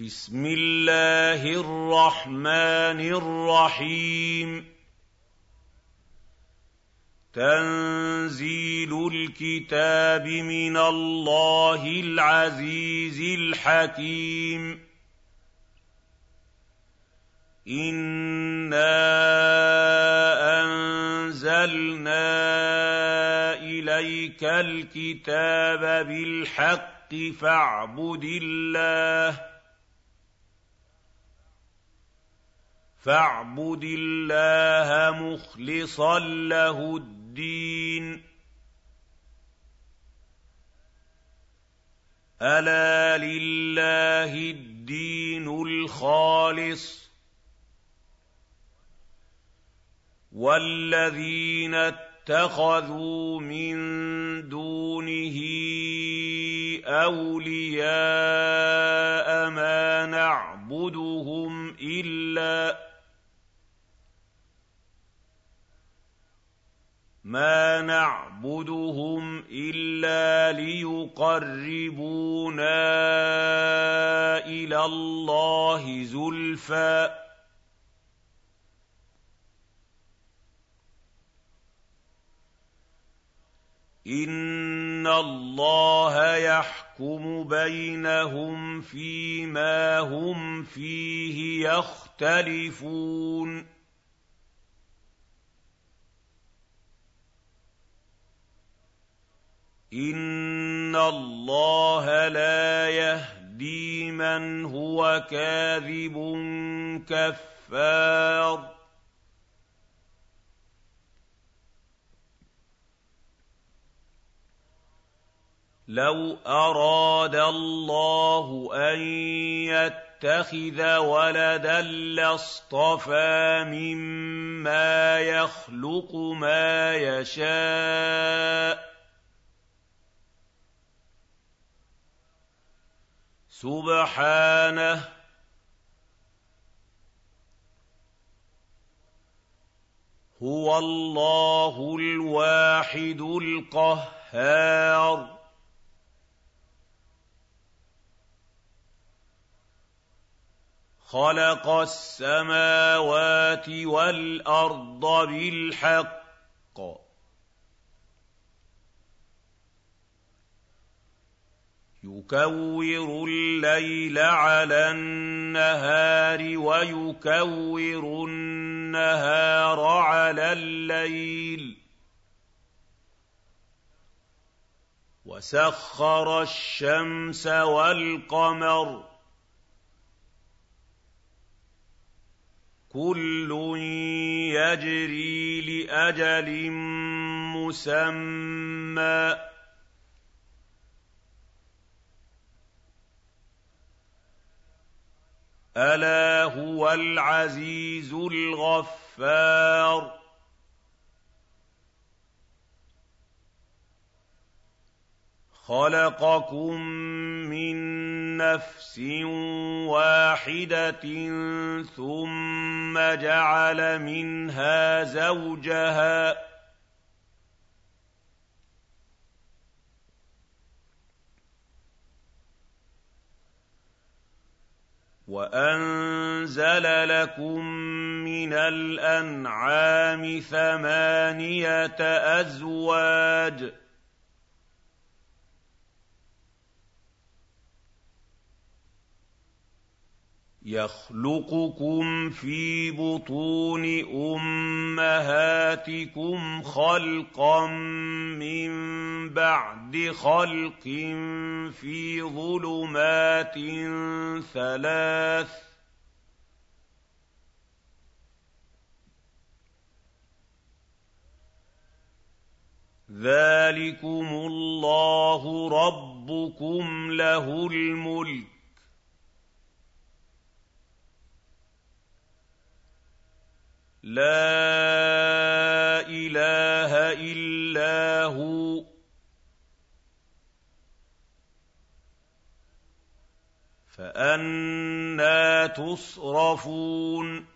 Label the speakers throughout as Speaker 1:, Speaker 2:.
Speaker 1: بسم الله الرحمن الرحيم. تنزيل الكتاب من الله العزيز الحكيم. انا انزلنا اليك الكتاب بالحق فاعبد الله فاعبد الله مخلصا له الدين. ألا لله الدين الخالص. والذين اتخذوا من دونه أولياء ما نعبدهم إلا مَا نَعْبُدُهُمْ إِلَّا لِيُقَرِّبُونَا إِلَى اللَّهِ زُلْفَىٰ ۚ إِنَّ اللَّهَ يَحْكُمُ بَيْنَهُمْ فِيمَا هُمْ فِيهِ يَخْتَلِفُونَ إِنَّ اللَّهَ لَا يَهْدِي مَنْ هُوَ كَاذِبٌ كَفَّارٌ. لَوْ أَرَادَ اللَّهُ أَن يَتَّخِذَ وَلَدًا لَّاصْطَفَىٰ مِمَّا يَخْلُقُ مَا يَشَاءُ سُبْحَانَهُ ۖ. هُوَ اللَّهُ الْوَاحِدُ الْقَهَّارُ. خَلَقَ السَّمَاوَاتِ وَالْأَرْضَ بِالْحَقِّ. يُكَوِّرُ اللَّيْلَ عَلَى النَّهَارِ وَيُكَوِّرُ النَّهَارَ عَلَى اللَّيْلِ. وَسَخَّرَ الشَّمْسَ وَالْقَمَرَ. كُلٌّ يَجْرِي لِأَجَلٍ مُّسَمًّى. أَلَا هُوَ الْعَزِيزُ الْغَفَّارُ. خَلَقَكُم مِّن نَّفْسٍ وَاحِدَةٍ ثُمَّ جَعَلَ مِنْهَا زَوْجَهَا وَأَنزَلَ لَكُم مِّنَ الْأَنْعَامِ ثَمَانِيَةَ أَزْوَاجٍ ۚ يَخْلُقُكُمْ فِي بُطُونِ أُمَّهَاتِكُمْ خَلْقًا مِّن بَعْدِ خَلْقٍ فِي ظُلُمَاتٍ ثَلَاثٍ ۚ ذَٰلِكُمُ اللَّهُ رَبُّكُمْ لَهُ الْمُلْكُ لَا إِلَٰهَ إِلَّا هُوَ. فَأَنَّىٰ تُصْرَفُونَ.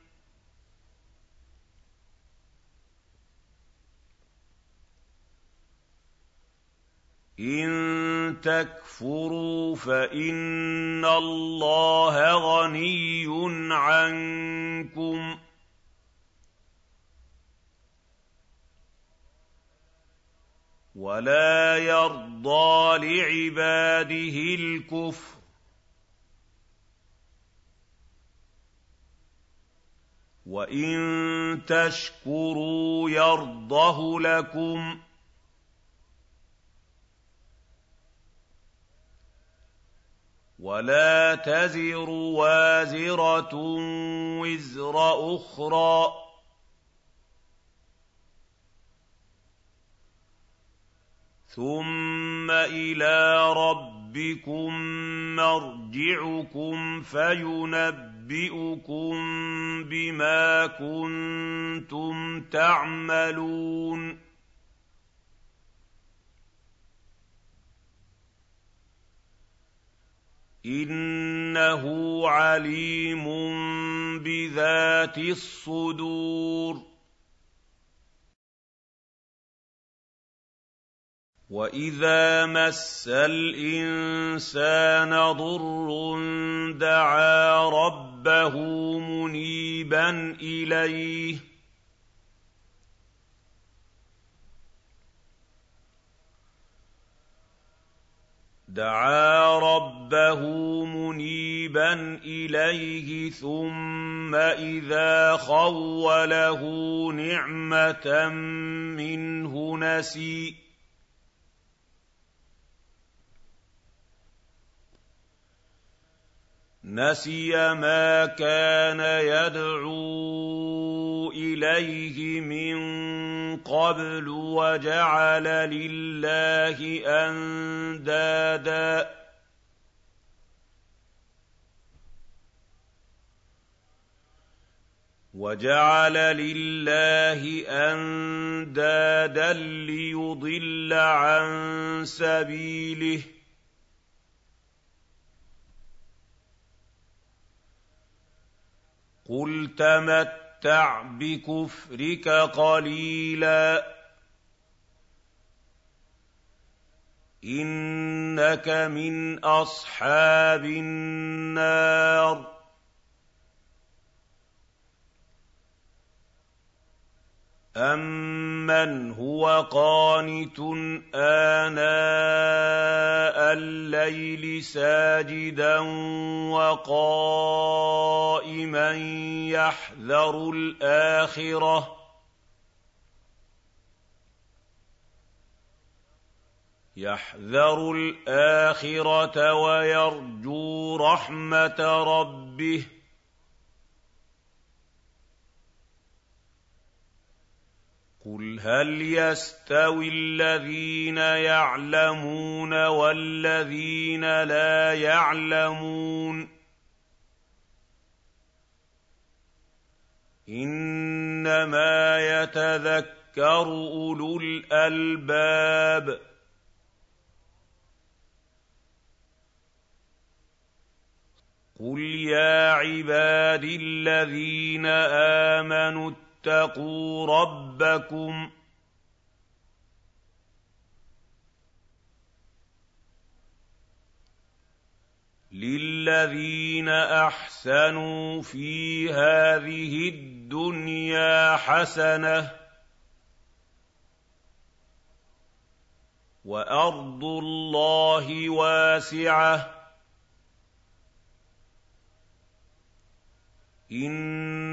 Speaker 1: إِن تَكْفُرُوا فَإِنَّ اللَّهَ غَنِيٌّ عَنكُمْ ۖ. وَلَا يَرْضَىٰ لِعِبَادِهِ الْكُفْرَ ۖ. وَإِن تَشْكُرُوا يَرْضَهُ لَكُمْ ۗ. وَلَا تَزِرُ وَازِرَةٌ وِزْرَ أُخْرَىٰ ۗ. ثُمَّ إِلَىٰ رَبِّكُم مَّرْجِعُكُمْ فَيُنَبِّئُكُم بِمَا كُنتُمْ تَعْمَلُونَ إِنَّهُ عَلِيمٌ بِذَاتِ الصُّدُورِ وَإِذَا مَسَّ الْإِنسَانَ ضُرٌّ دَعَا رَبَّهُ مُنِيبًا إِلَيْهِ دعا ربه منيبا اليه ثم اذا خوله نعمه منه نسي نسي ما كان يدعو إليه من قبل وجعل لله أندادا. وجعل لله أندادا ليضل عن سبيله. قُلْ تَمَتَّعْ بِكُفْرِكَ قَلِيلًا ۖ إِنَّكَ مِنْ أَصْحَابِ النَّارِ أَمَّنْ هُوَ قَانِتٌ آنَاءَ اللَّيْلِ سَاجِدًا وَقَائِمًا يَحْذَرُ الْآخِرَةَ يَحْذَرُ الْآخِرَةَ وَيَرْجُو رَحْمَةَ رَبِّهِ قُلْ هَلْ يَسْتَوِي الَّذِينَ يَعْلَمُونَ وَالَّذِينَ لَا يَعْلَمُونَ إِنَّمَا يَتَذَكَّرُ أُولُو الْأَلْبَابِ قُلْ يَا عِبَادِي الَّذِينَ آمَنُوا اتَّقُوا رَبَّكُمْ لِلَّذِينَ أَحْسَنُوا فِي هَٰذِهِ الدُّنْيَا حَسَنَةٌ ۗ وَأَرْضُ اللَّهِ وَاسِعَةٌ ۗ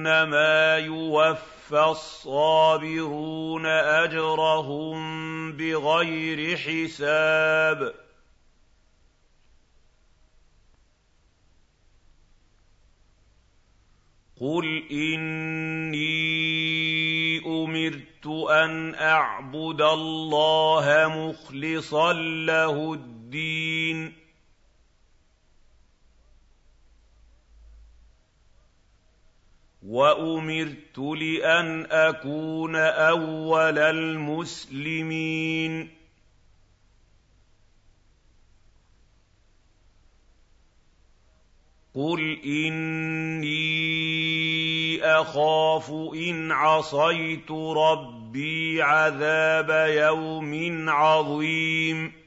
Speaker 1: إِنَّمَا يُوَفَّى الصَّابِرُونَ أَجْرَهُم بِغَيْرِ حِسَابٍ. قُلْ إِنِّي أُمِرْتُ أَنْ أَعْبُدَ اللَّهَ مُخْلِصًا لَّهُ الدِّينَ. وَأُمِرْتُ لِأَنْ أَكُونَ أَوَّلَ الْمُسْلِمِينَ. قُلْ إِنِّي أَخَافُ إِنْ عَصَيْتُ رَبِّي عَذَابَ يَوْمٍ عَظِيمٍ.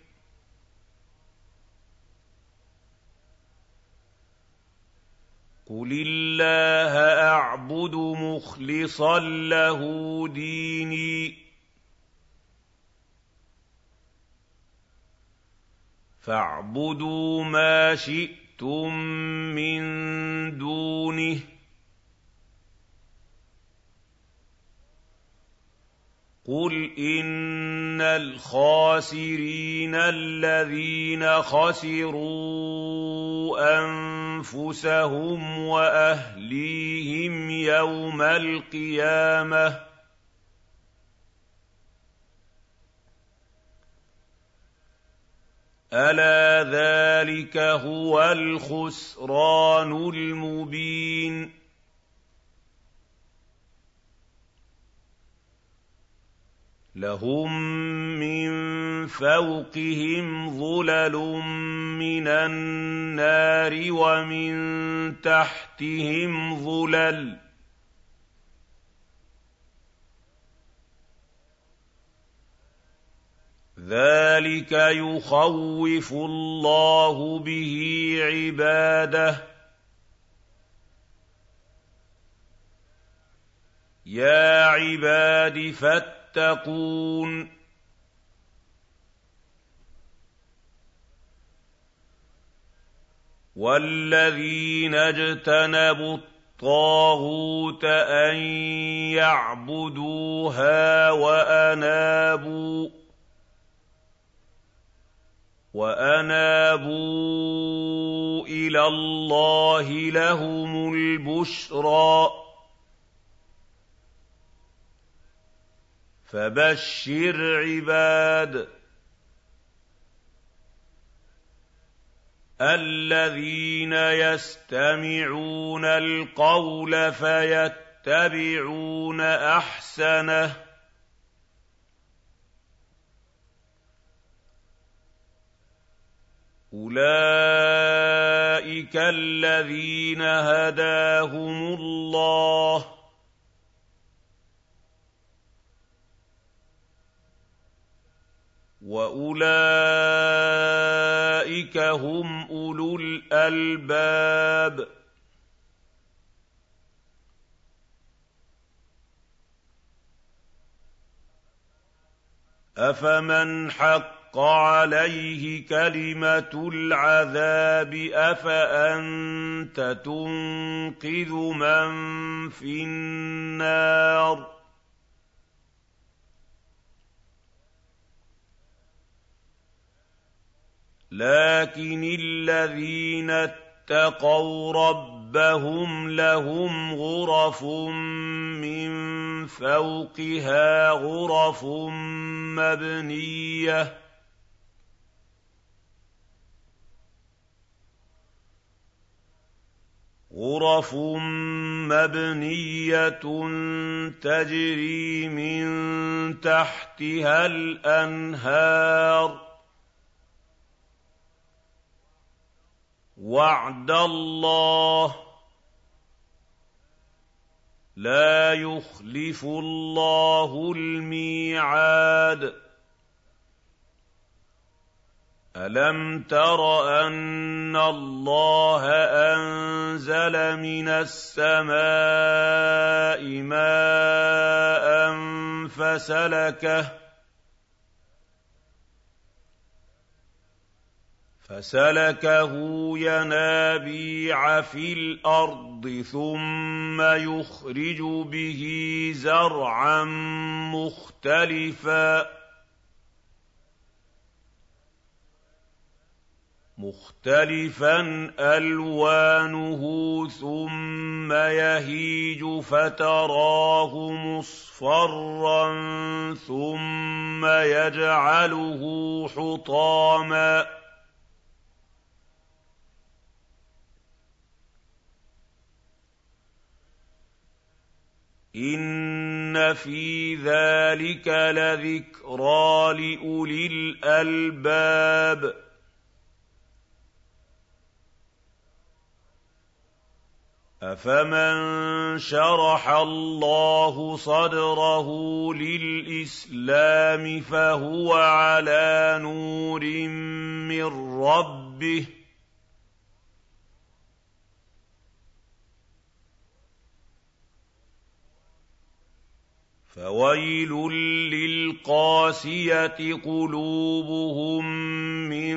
Speaker 1: قُلِ اللَّهَ أَعْبُدُ مُخْلِصًا لَّهُ دِينِي. فَاعْبُدُوا مَا شِئْتُم مِّن دُونِهِ. قُلْ إِنَّ الْخَاسِرِينَ الَّذِينَ خَسِرُوا أَنفُسَهُمْ وَأَهْلِيهِمْ يَوْمَ الْقِيَامَةِ ۗ أَلَا ذَٰلِكَ هُوَ الْخُسْرَانُ الْمُبِينُ لَهُم مِّن فَوْقِهِمْ ظُلَلٌ مِّنَ النَّارِ وَمِن تَحْتِهِمْ ظُلَلٌ ۚ. ذَٰلِكَ يُخَوِّفُ اللَّهُ بِهِ عِبَادَهُ ۚ. يَا عِبَادِ فَاتَّقُونِ وَالَّذِينَ اجْتَنَبُوا الطَّاغُوتَ أَن يَعْبُدُوهَا وَأَنَابُوا وَأَنَابُوا إِلَى اللَّهِ لَهُمُ الْبُشْرَىٰ. فَبَشِّرْ عِبَادِ الَّذِينَ يَسْتَمِعُونَ الْقَوْلَ فَيَتَّبِعُونَ أَحْسَنَهُ ۚ أُولَٰئِكَ الَّذِينَ أَفَمَنْ حَقَّ عَلَيْهِ كَلِمَةُ الْعَذَابِ أَفَأَنتَ تُنقِذُ مَن فِي النَّارِ لَٰكِنِ الَّذِينَ اتَّقَوْا رَبَّهُمْ لَهُمْ غُرَفٌ مِّن فَوْقِهَا غُرَفٌ مَّبْنِيَّةٌ. غُرَفٌ مَّبْنِيَّةٌ تَجْرِي مِن تَحْتِهَا الْأَنْهَارُ. وَعْدَ اللَّهِ ۖ لَا يُخْلِفُ اللَّهُ الْمِيعَادَ. أَلَمْ تَرَ أَنَّ اللَّهَ أَنزَلَ مِنَ السَّمَاءِ مَاءً فَسَلَكَهُ فَسَلَكَهُ يَنَابِيعَ فِي الْأَرْضِ ثُمَّ يُخْرِجُ بِهِ زَرْعًا مُّخْتَلِفًا أَلْوَانُهُ ثُمَّ يَهِيجُ فَتَرَاهُ مُصْفَرًّا ثُمَّ يَجْعَلُهُ حُطَامًا ۚ إِنَّ فِي ذَٰلِكَ لَذِكْرَىٰ لِأُولِي الْأَلْبَابِ أَفَمَن شَرَحَ اللَّهُ صَدْرَهُ لِلْإِسْلَامِ فَهُوَ عَلَىٰ نُورٍ مِّن رَّبِّهِ ۚ فَوَيْلٌ لِّلْقَاسِيَةِ قُلُوبُهُم مِّن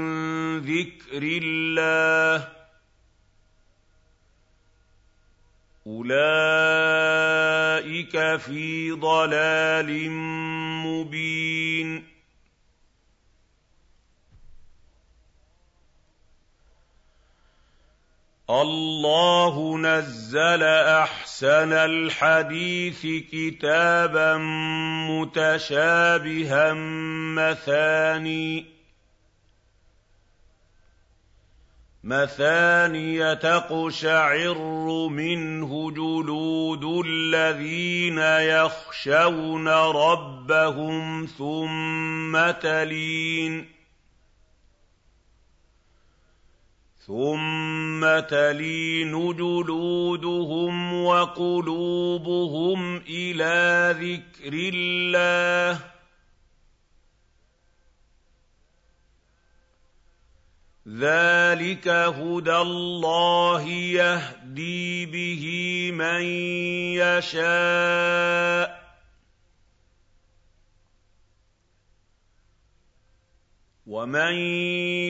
Speaker 1: ذِكْرِ اللَّهِ ۚ أُولَٰئِكَ فِي ضَلَالٍ مُّبِينٍ اللَّهُ نَزَّلَ أَحْسَنَ الْحَدِيثِ كِتَابًا مُّتَشَابِهًا مَّثَانِيَ تَقْشَعِرُّ مِنْهُ جُلُودُ الَّذِينَ يَخْشَوْنَ رَبَّهُمْ ثُمَّ تَلِينُ. ثُمَّ تَلِينُ جُلُودُهُمْ وَقُلُوبُهُمْ إِلَىٰ ذِكْرِ اللَّهِ ۚ ذَٰلِكَ هُدَى اللَّهِ يَهْدِي بِهِ مَن يَشَاءُ وَمَن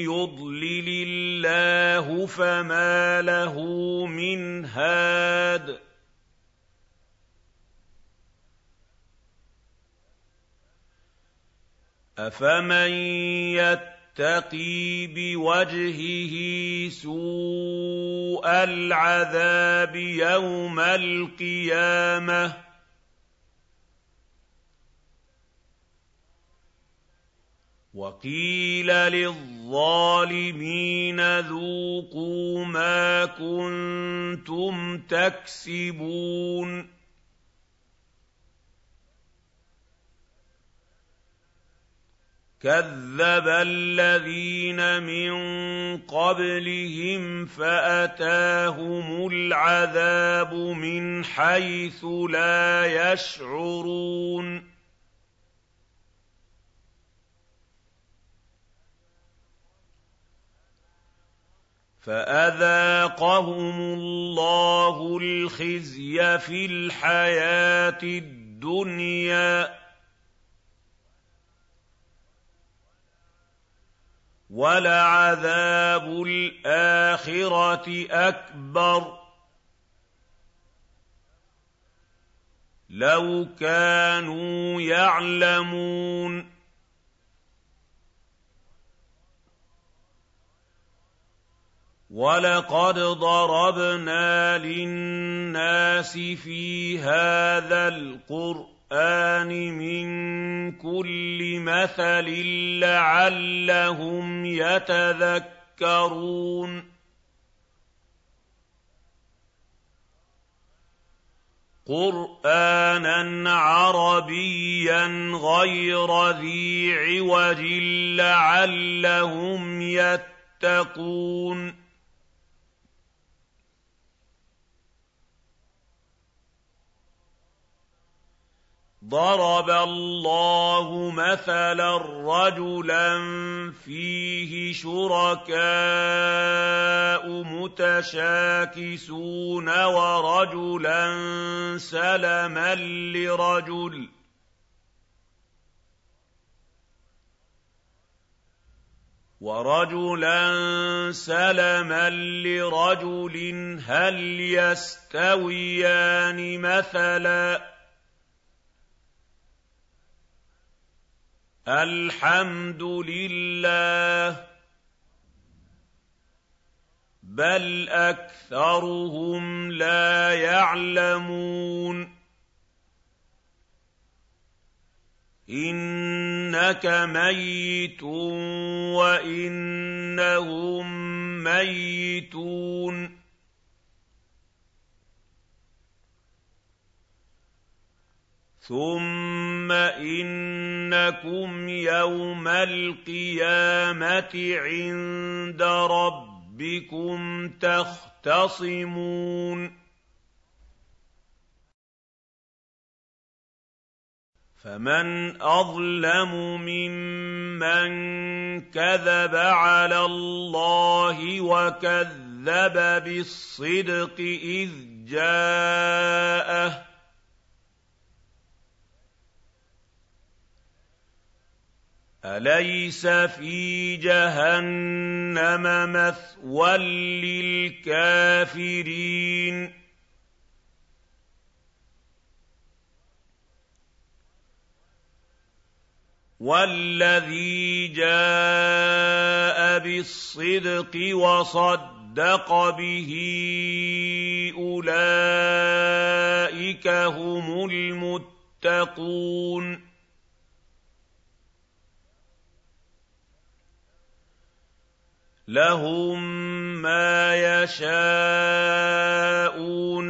Speaker 1: يُضْلِلِ اللَّهُ فَمَا لَهُ مِنْ هَادٍ أَفَمَن يَتَّقِي بِوَجْهِهِ سُوءَ الْعَذَابِ يَوْمَ الْقِيَامَةِ وَقِيلَ لِلظَّالِمِينَ ذُوقُوا مَا كُنتُمْ تَكْسِبُونَ كَذَّبَ الَّذِينَ مِن قَبْلِهِمْ فَأَتَاهُمُ الْعَذَابُ مِنْ حَيْثُ لَا يَشْعُرُونَ فَأَذَاقَهُمُ اللَّهُ الْخِزْيَ فِي الْحَيَاةِ الدُّنْيَا ۖ وَلَعَذَابُ الْآخِرَةِ أَكْبَرُ ۚ لَوْ كَانُوا يَعْلَمُونَ وَلَقَدْ ضَرَبْنَا لِلنَّاسِ فِي هَٰذَا الْقُرْآنِ مِن كُلِّ مَثَلٍ لَّعَلَّهُمْ يَتَذَكَّرُونَ قُرْآنًا عَرَبِيًّا غَيْرَ ذِي عِوَجٍ لَّعَلَّهُمْ يَتَّقُونَ ضَرَبَ اللَّهُ مَثَلًا رَّجُلًا فِيهِ شُرَكَاءُ مُتَشَاكِسُونَ وَرَجُلًا سَلَمًا لِّرَجُلٍ. وَرَجُلًا سَلَمًا لِّرَجُلٍ هَلْ يَسْتَوِيَانِ مَثَلًا؟ الْحَمْدُ لِلَّهِ ۚ بَلْ أَكْثَرُهُمْ لَا يَعْلَمُونَ إِنَّكَ مَيِّتٌ وَإِنَّهُم مَّيِّتُونَ ثُمَّ إِنَّكُمْ يَوْمَ الْقِيَامَةِ عِندَ رَبِّكُمْ تَخْتَصِمُونَ فَمَنْ أَظْلَمُ مِمَّن كَذَبَ عَلَى اللَّهِ وَكَذَّبَ بِالصِّدْقِ إِذْ جَاءَهُ أَلَيْسَ فِي جَهَنَّمَ مَثْوًى لِّلْكَافِرِينَ؟ وَالَّذِي جَاءَ بِالصِّدْقِ وَصَدَّقَ بِهِ أُولَٰئِكَ هُمُ الْمُتَّقُونَ. لَهُم مَّا يَشَاءُونَ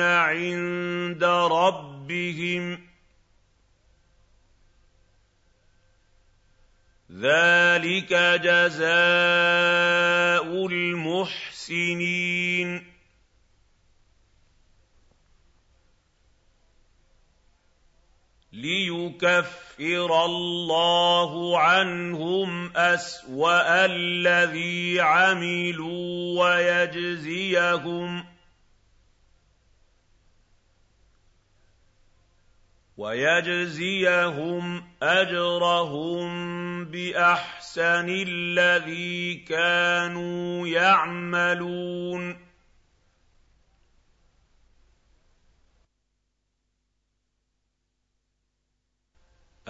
Speaker 1: عِندَ رَبِّهِمْ ۚ ذَٰلِكَ جَزَاءُ الْمُحْسِنِينَ لِيُكَفِّرَ اللَّهُ عَنْهُمْ أَسْوَأَ الَّذِي عَمِلُوا وَيَجْزِيَهُمْ ويجزيهم أجرهم بأحسن الذي كانوا يعملون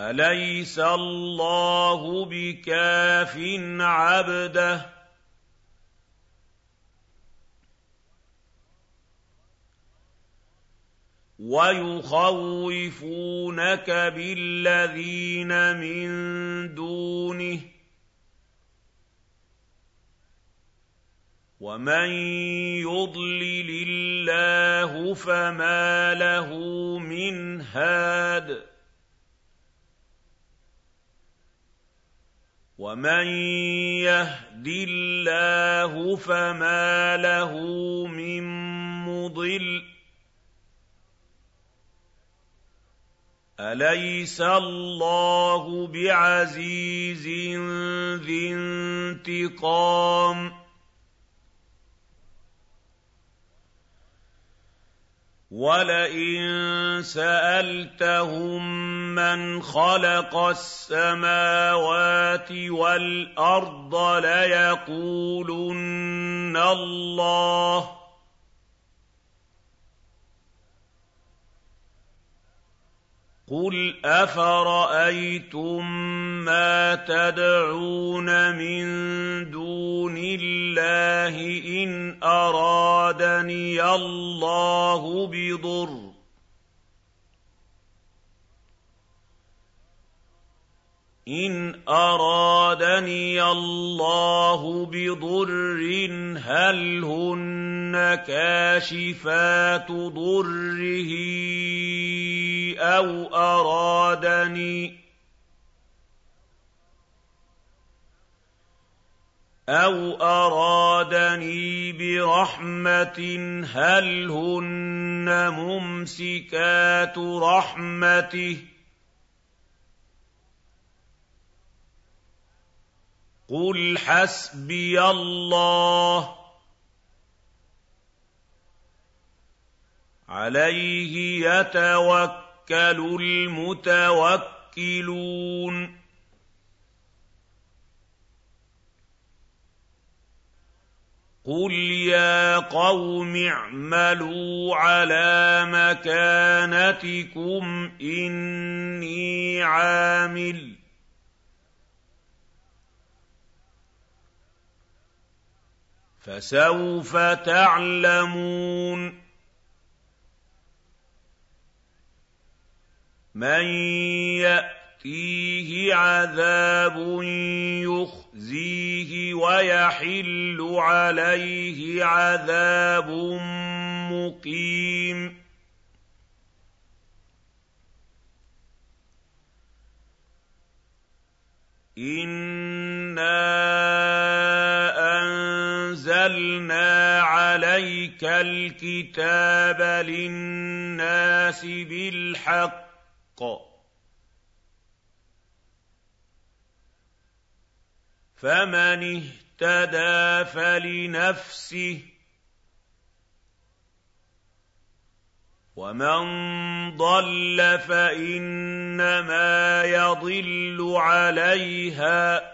Speaker 1: أَلَيْسَ اللَّهُ بِكَافٍ عَبْدَهُ ۖ وَيُخَوِّفُونَكَ بِالَّذِينَ مِن دُونِهِ ۚ وَمَن يُضْلِلِ اللَّهُ فَمَا لَهُ مِنْ هَادٍ وَمَن يَهْدِ اللَّهُ فَمَا لَهُ مِن مُّضِلٍّ ۗ أَلَيْسَ اللَّهُ بِعَزِيزٍ ذِي انتِقَامٍ وَلَئِن سَأَلْتَهُم مَّنْ خَلَقَ السَّمَاوَاتِ وَالْأَرْضَ لَيَقُولُنَّ اللَّهُ ۚ قُلْ أَفَرَأَيْتُم مَّا تَدْعُونَ مِن اللَّهِ إِنْ أَرَادَنِيَ اللَّهُ بِضُرٍّ. إِنْ أَرَادَنِيَ اللَّهُ بِضُرٍّ هَلْ هُنَّ كَاشِفَاتُ ضُرِّهِ أَوْ أَرَادَنِي أَوْ أَرَادَنِي بِرَحْمَةٍ هَلْ هُنَّ مُمْسِكَاتُ رَحْمَتِهِ ۚ قُلْ حَسْبِيَ اللَّهُ ۖ عَلَيْهِ يَتَوَكَّلُ الْمُتَوَكِّلُونَ قُلْ يَا قَوْمِ اعْمَلُوا عَلَىٰ مَكَانَتِكُمْ إِنِّي عَامِلٌ ۖ فَسَوْفَ تَعْلَمُونَ مَن يَأْتِيهِ عَذَابٌ يُخْزِيهِ وَيَحِلُّ عَلَيْهِ عَذَابٌ مُّقِيمٌ إِنَّا أَنزَلْنَا عَلَيْكَ الْكِتَابَ لِلنَّاسِ بِالْحَقِّ ۖ فَمَنِ اهْتَدَىٰ فَلِنَفْسِهِ ۖ ومن ضل فإنما يضل عليها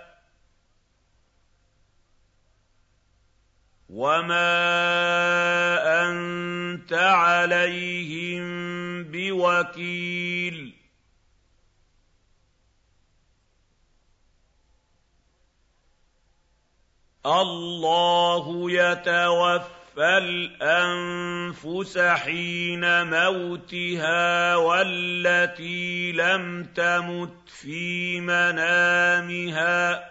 Speaker 1: وما أنت عليهم بوكيل الله يتوفى فالانفس حين موتها والتي لم تمت في منامها.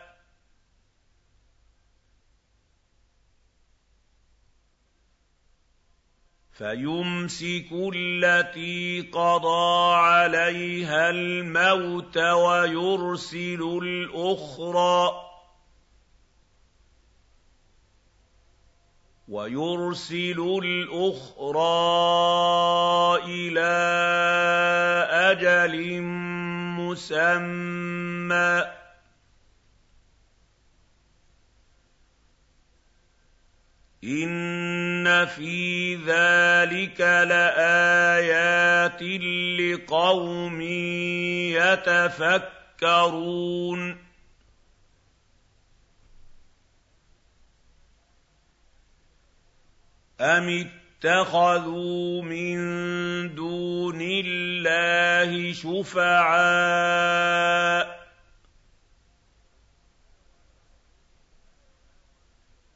Speaker 1: فيمسك التي قضى عليها الموت ويرسل الأخرى. ويرسل الأخرى إلى أجل مسمى. ان في ذلك لايات لقوم يتفكرون أَمِ اتَّخَذُوا مِن دُونِ اللَّهِ شُفَعَاءَ ۚ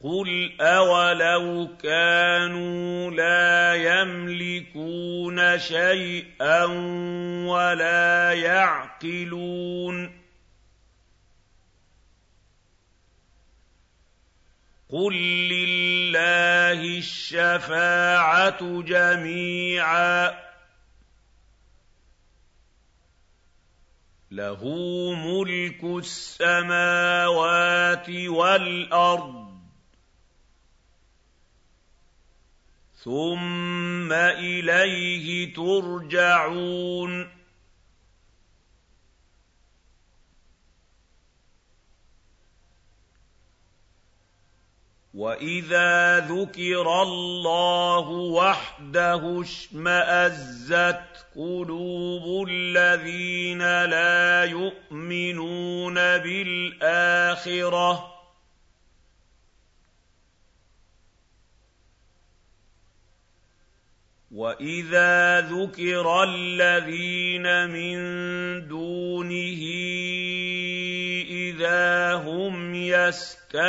Speaker 1: قُلْ أَوَلَوْ كَانُوا لَا يَمْلِكُونَ شَيْئًا وَلَا يَعْقِلُونَ قُل لِّلَّهِ الشَّفَاعَةُ جَمِيعًا ۖ. لَّهُ مُلْكُ السَّمَاوَاتِ وَالْأَرْضِ ۖ. ثُمَّ إِلَيْهِ تُرْجَعُونَ. وَإِذَا ذُكِرَ اللَّهُ وَحْدَهُ اشْمَأَزَّتْ قُلُوبُ الَّذِينَ لَا يُؤْمِنُونَ بِالْآخِرَةِ ۖ وَإِذَا ذُكِرَ الَّذِينَ مِن دُونِهِ إِذَا هُمْ يَسْتَبْشِرُونَ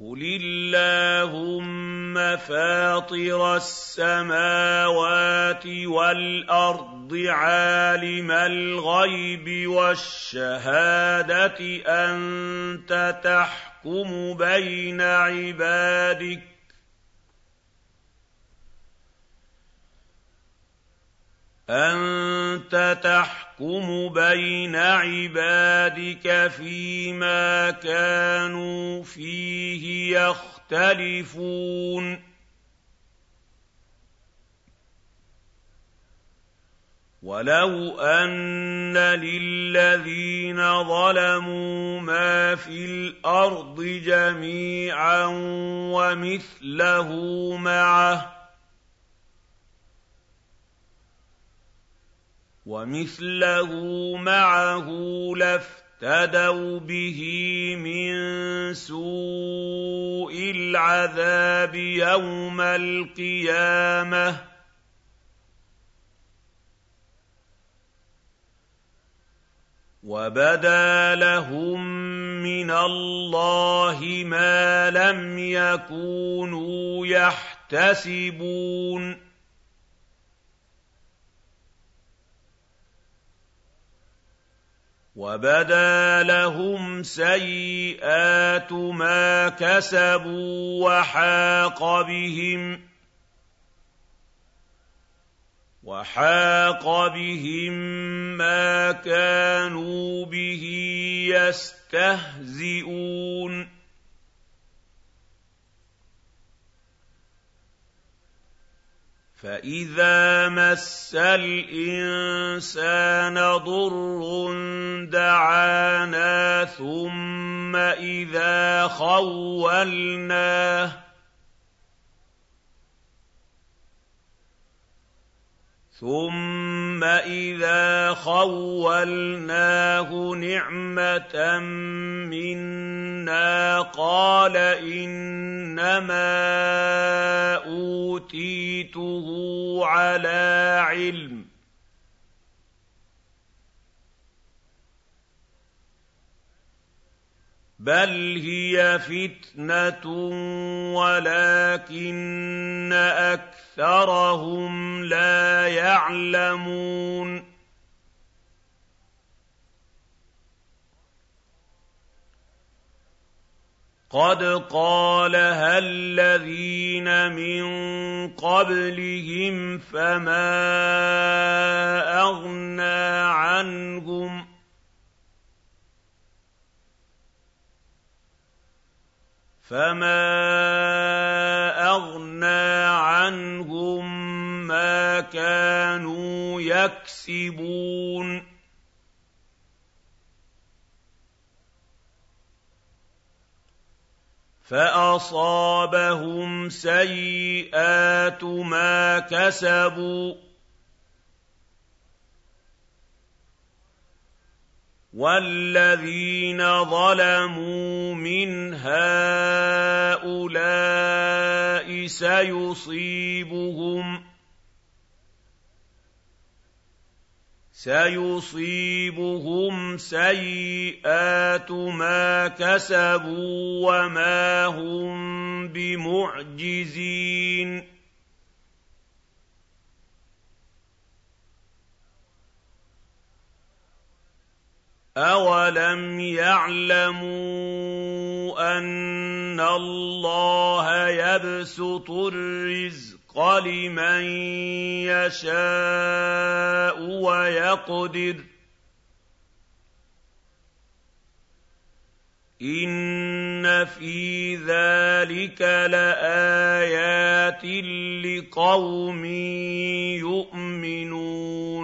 Speaker 1: قُلِ اللَّهُمَّ فَاطِرَ السَّمَاوَاتِ وَالْأَرْضِ عَالِمَ الْغَيْبِ وَالشَّهَادَةِ أَنتَ تَحْكُمُ بَيْنَ عِبَادِكَ أَنتَ تَحْكُمُ بَيْنَ عِبَادِكَ فِيمَا كَانُوا فِيهِ يَخْتَلِفُونَ. وَلَوْ أَنَّ لِلَّذِينَ ظَلَمُوا مَا فِي الْأَرْضِ جَمِيعًا وَمِثْلَهُ مَعَهُ وَمِثْلَهُ مَعَهُ لَافْتَدَوْا بِهِ مِن سُوءِ الْعَذَابِ يَوْمَ الْقِيَامَةِ ۚ. وَبَدَا لَهُم مِّنَ اللَّهِ مَا لَمْ يَكُونُوا يَحْتَسِبُونَ. وَبَدَا لَهُمْ سَيِّئَاتُ مَا كَسَبُوا وَحَاقَ بِهِم وَحَاقَ بِهِم مَّا كَانُوا بِهِ يَسْتَهْزِئُونَ فَإِذَا مَسَّ الْإِنسَانَ ضُرٌّ دَعَانَا ثُمَّ إِذَا خَوَّلْنَاهُ ثُمَّ إِذَا خَوَّلْنَاهُ نِعْمَةً مِّنَّا قَالَ إِنَّمَا أُوتِيتُهُ عَلَىٰ عِلْمٍ ۚ بَلْ هِيَ فِتْنَةٌ وَلَٰكِنَّ أَكْثَرَهُمْ لَا يَعْلَمُونَ قَدْ قَالَهَا الَّذِينَ مِن قَبْلِهِمْ فَمَا أَغْنَىٰ عَنْهُم فَمَا أَغْنَىٰ عَنْهُم مَّا كَانُوا يَكْسِبُونَ فَأَصَابَهُمْ سَيِّئَاتُ مَا كَسَبُوا وَالَّذِينَ ظَلَمُوا مِنْ هَٰؤُلَاءِ سَيُصِيبُهُمْ سيصيبهم سيئات ما كسبوا وما هم بمعجزين أَوَلَمْ يَعْلَمُوا أَنَّ اللَّهَ يَبْسُطُ الرِّزْقَ لِمَن يَشَاءُ وَيَقْدِرُ ۚ إِنَّ فِي ذَٰلِكَ لَآيَاتٍ لِّقَوْمٍ يُؤْمِنُونَ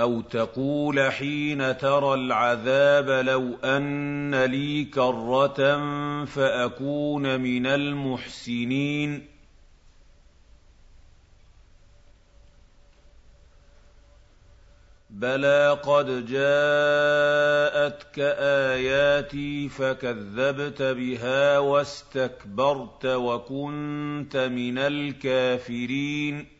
Speaker 1: أَوْ تَقُولَ حِينَ تَرَى الْعَذَابَ لَوْ أَنَّ لِي كَرَّةً فَأَكُونَ مِنَ الْمُحْسِنِينَ بَلَىٰ قَدْ جَاءَتْكَ آيَاتِي فَكَذَّبْتَ بِهَا وَاسْتَكْبَرْتَ وَكُنتَ مِنَ الْكَافِرِينَ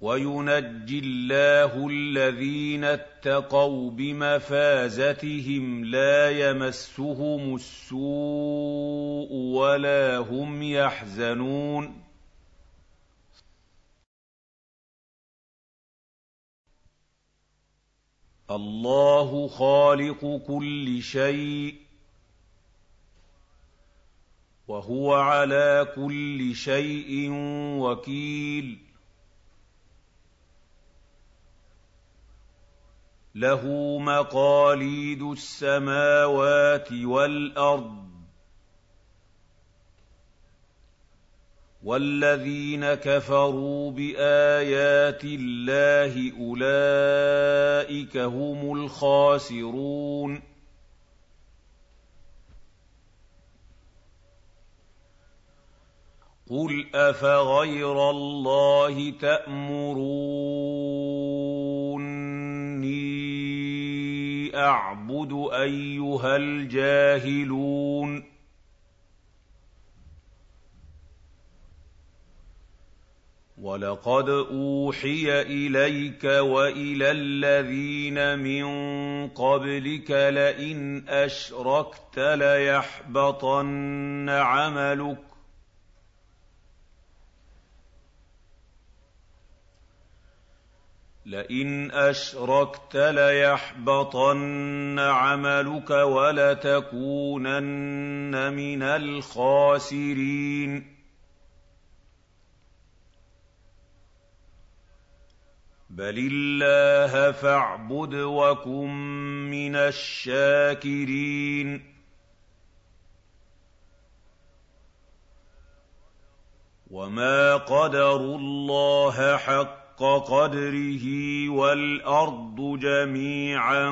Speaker 1: وينجي الله الذين اتقوا بمفازتهم لا يمسهم السوء ولا هم يحزنون. الله خالق كل شيء وهو على كل شيء وكيل. له مقاليد السماوات والأرض والذين كفروا بآيات الله أولئك هم الخاسرون قل أفغير الله تامروني أعبد أيها الجاهلون. وَلَقَدْ أُوحِيَ إِلَيْكَ وَإِلَى الَّذِينَ مِن قَبْلِكَ لَئِنْ أَشْرَكْتَ لَيَحْبَطَنَّ عَمَلُكَ. لئن أشركت ليحبطن عملك ولتكونن من الخاسرين. بل الله فاعبد وكن من الشاكرين. وما قدروا الله حق قدره والأرض جميعا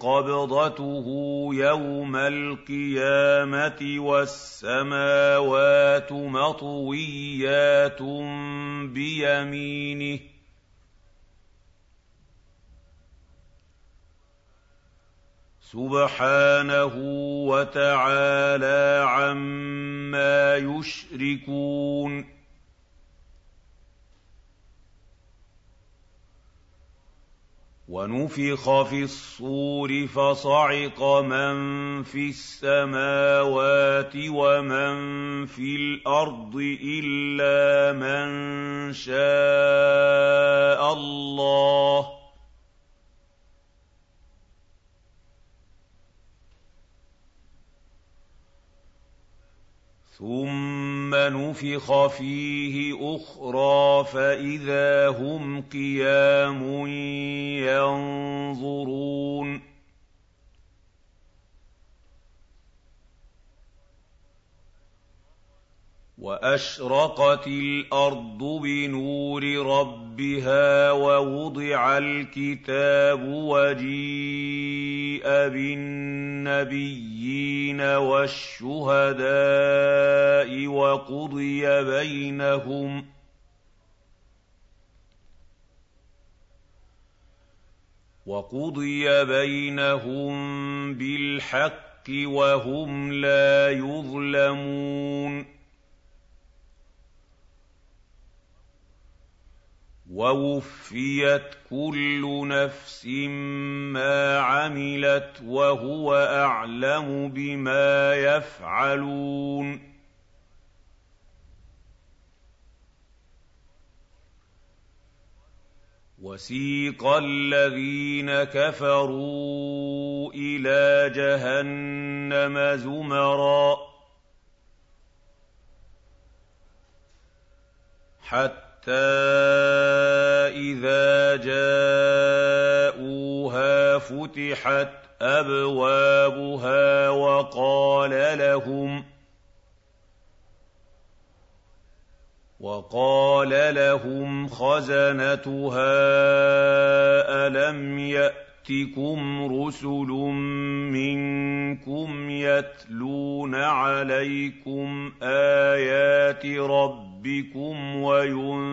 Speaker 1: قبضته يوم القيامة والسماوات مطويات بيمينه سُبْحَانَهُ وَتَعَالَىٰ عَمَّا يُشْرِكُونَ وَنُفِخَ فِي الصُّورِ فَصَعِقَ مَن فِي السَّمَاوَاتِ وَمَن فِي الْأَرْضِ إِلَّا مَن شَاءَ اللَّهُ. ثُمَّ نُفِخَ فِيهِ أُخْرَىٰ فَإِذَا هُمْ قِيَامٌ يَنظُرُونَ وَأَشْرَقَتِ الْأَرْضُ بِنُورِ رَبِّهَا وَوُضِعَ الْكِتَابُ وَجِيءَ بِالنَّبِيِّينَ وَالشُّهَدَاءِ وَقُضِيَ بَيْنَهُم وَقُضِيَ بَيْنَهُم بِالْحَقِّ وَهُمْ لَا يُظْلَمُونَ وَوُفِّيَتْ كُلُّ نَفْسٍ مَّا عَمِلَتْ وَهُوَ أَعْلَمُ بِمَا يَفْعَلُونَ. وَسِيقَ الَّذِينَ كَفَرُوا إِلَىٰ جَهَنَّمَ زُمَرًا. حَتَّىٰ حَتَّىٰ إِذَا جَاءُوهَا فُتِحَتْ أَبْوَابُهَا وَقَالَ لَهُمْ وقال لهم خزنتها ألم يأتكم رسل منكم يتلون عليكم ايات ربكم وينذرونكم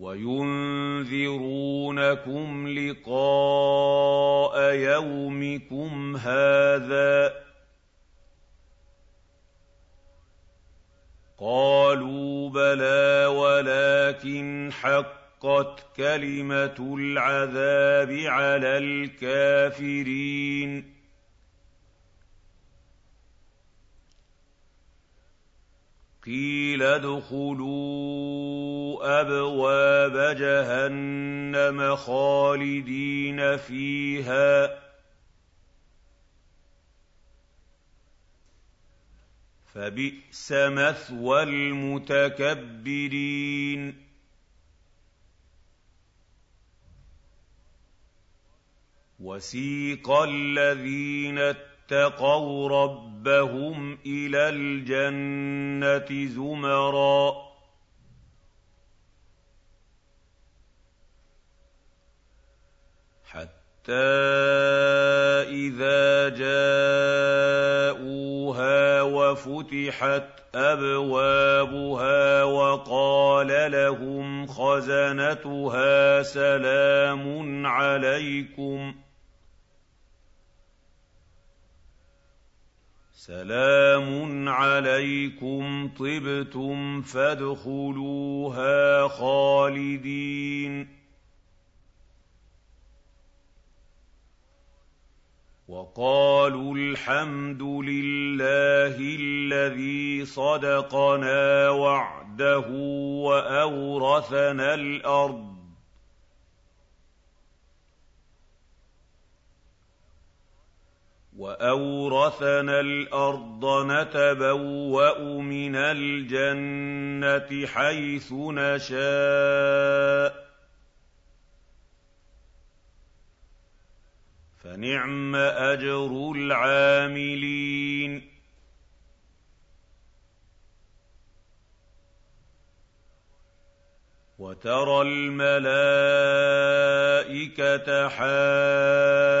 Speaker 1: وينذرونكم لقاء يومكم هذا قالوا بلى ولكن حقت كلمة العذاب على الكافرين قيل ادخلوا أبواب جهنم خالدين فيها. فبئس مثوى المتكبرين. وسيق الذين اتقوا ربهم إلى الجنه زمرا حتى اذا جاءوها وفتحت ابوابها وقال لهم خزنتها سلام عليكم سلام عليكم طبتم فادخلوها خالدين. وقالوا الحمد لله الذي صدقنا وعده وأورثنا الأرض واورثنا الأرض نتبوا من الجنه حيث نشاء فنعم اجر العاملين وترى الملائكه حافين